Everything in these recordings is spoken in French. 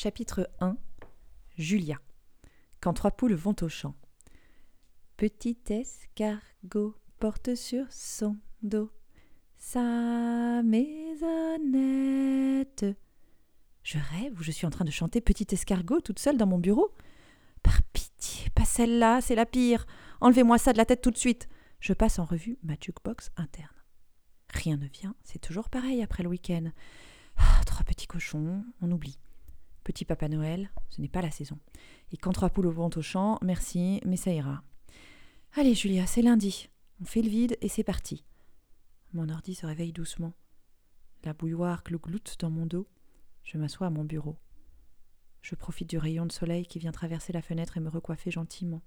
Chapitre 1 Julia. Quand trois poules vont au champ. Petit escargot porte sur son dos sa maisonnette. Je rêve ou je suis en train de chanter Petit escargot toute seule dans mon bureau Par pitié, pas celle-là, c'est la pire. Enlevez-moi ça de la tête tout de suite. Je passe en revue ma jukebox interne. Rien ne vient, c'est toujours pareil après le week-end. Ah, trois petits cochons, on oublie. Petit Papa Noël, ce n'est pas la saison. Et quand trois poules vont au champ, merci, mais ça ira. Allez, Julia, c'est lundi. On fait le vide et c'est parti. Mon ordi se réveille doucement. La bouilloire glougloute dans mon dos. Je m'assois à mon bureau. Je profite du rayon de soleil qui vient traverser la fenêtre et me recoiffer gentiment.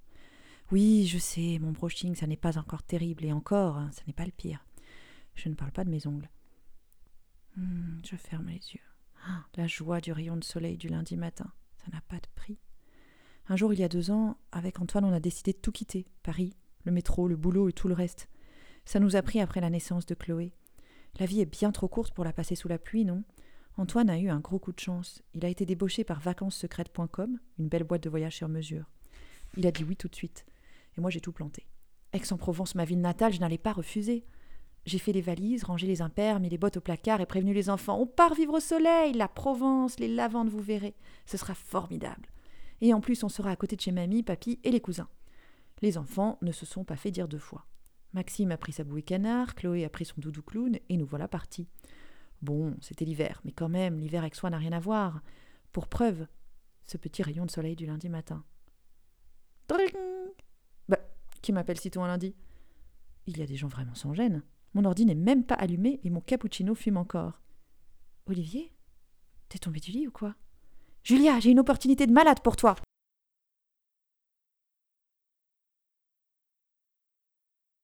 Oui, je sais, mon brushing, ça n'est pas encore terrible, et encore, hein, ça n'est pas le pire. Je ne parle pas de mes ongles. Hmm, je ferme les yeux. La joie du rayon de soleil du lundi matin, ça n'a pas de prix. Un jour, il y a deux ans, avec Antoine, on a décidé de tout quitter Paris, le métro, le boulot et tout le reste. Ça nous a pris après la naissance de Chloé. La vie est bien trop courte pour la passer sous la pluie, non? Antoine a eu un gros coup de chance. Il a été débauché par vacancessecrètes.com, une belle boîte de voyage sur mesure. Il a dit oui tout de suite. Et moi, j'ai tout planté. Aix-en-Provence, ma ville natale, je n'allais pas refuser. J'ai fait les valises, rangé les impairs, mis les bottes au placard et prévenu les enfants. On part vivre au soleil, la Provence, les lavandes, vous verrez. Ce sera formidable. Et en plus, on sera à côté de chez mamie, papy et les cousins. Les enfants ne se sont pas fait dire deux fois. Maxime a pris sa bouée canard, Chloé a pris son doudou clown, et nous voilà partis. Bon, c'était l'hiver, mais quand même, l'hiver avec soi n'a rien à voir. Pour preuve, ce petit rayon de soleil du lundi matin. Dring Bah, qui m'appelle sitôt un lundi? Il y a des gens vraiment sans gêne. Mon ordi n'est même pas allumé et mon cappuccino fume encore. Olivier T'es tombé du lit ou quoi? Julia, j'ai une opportunité de malade pour toi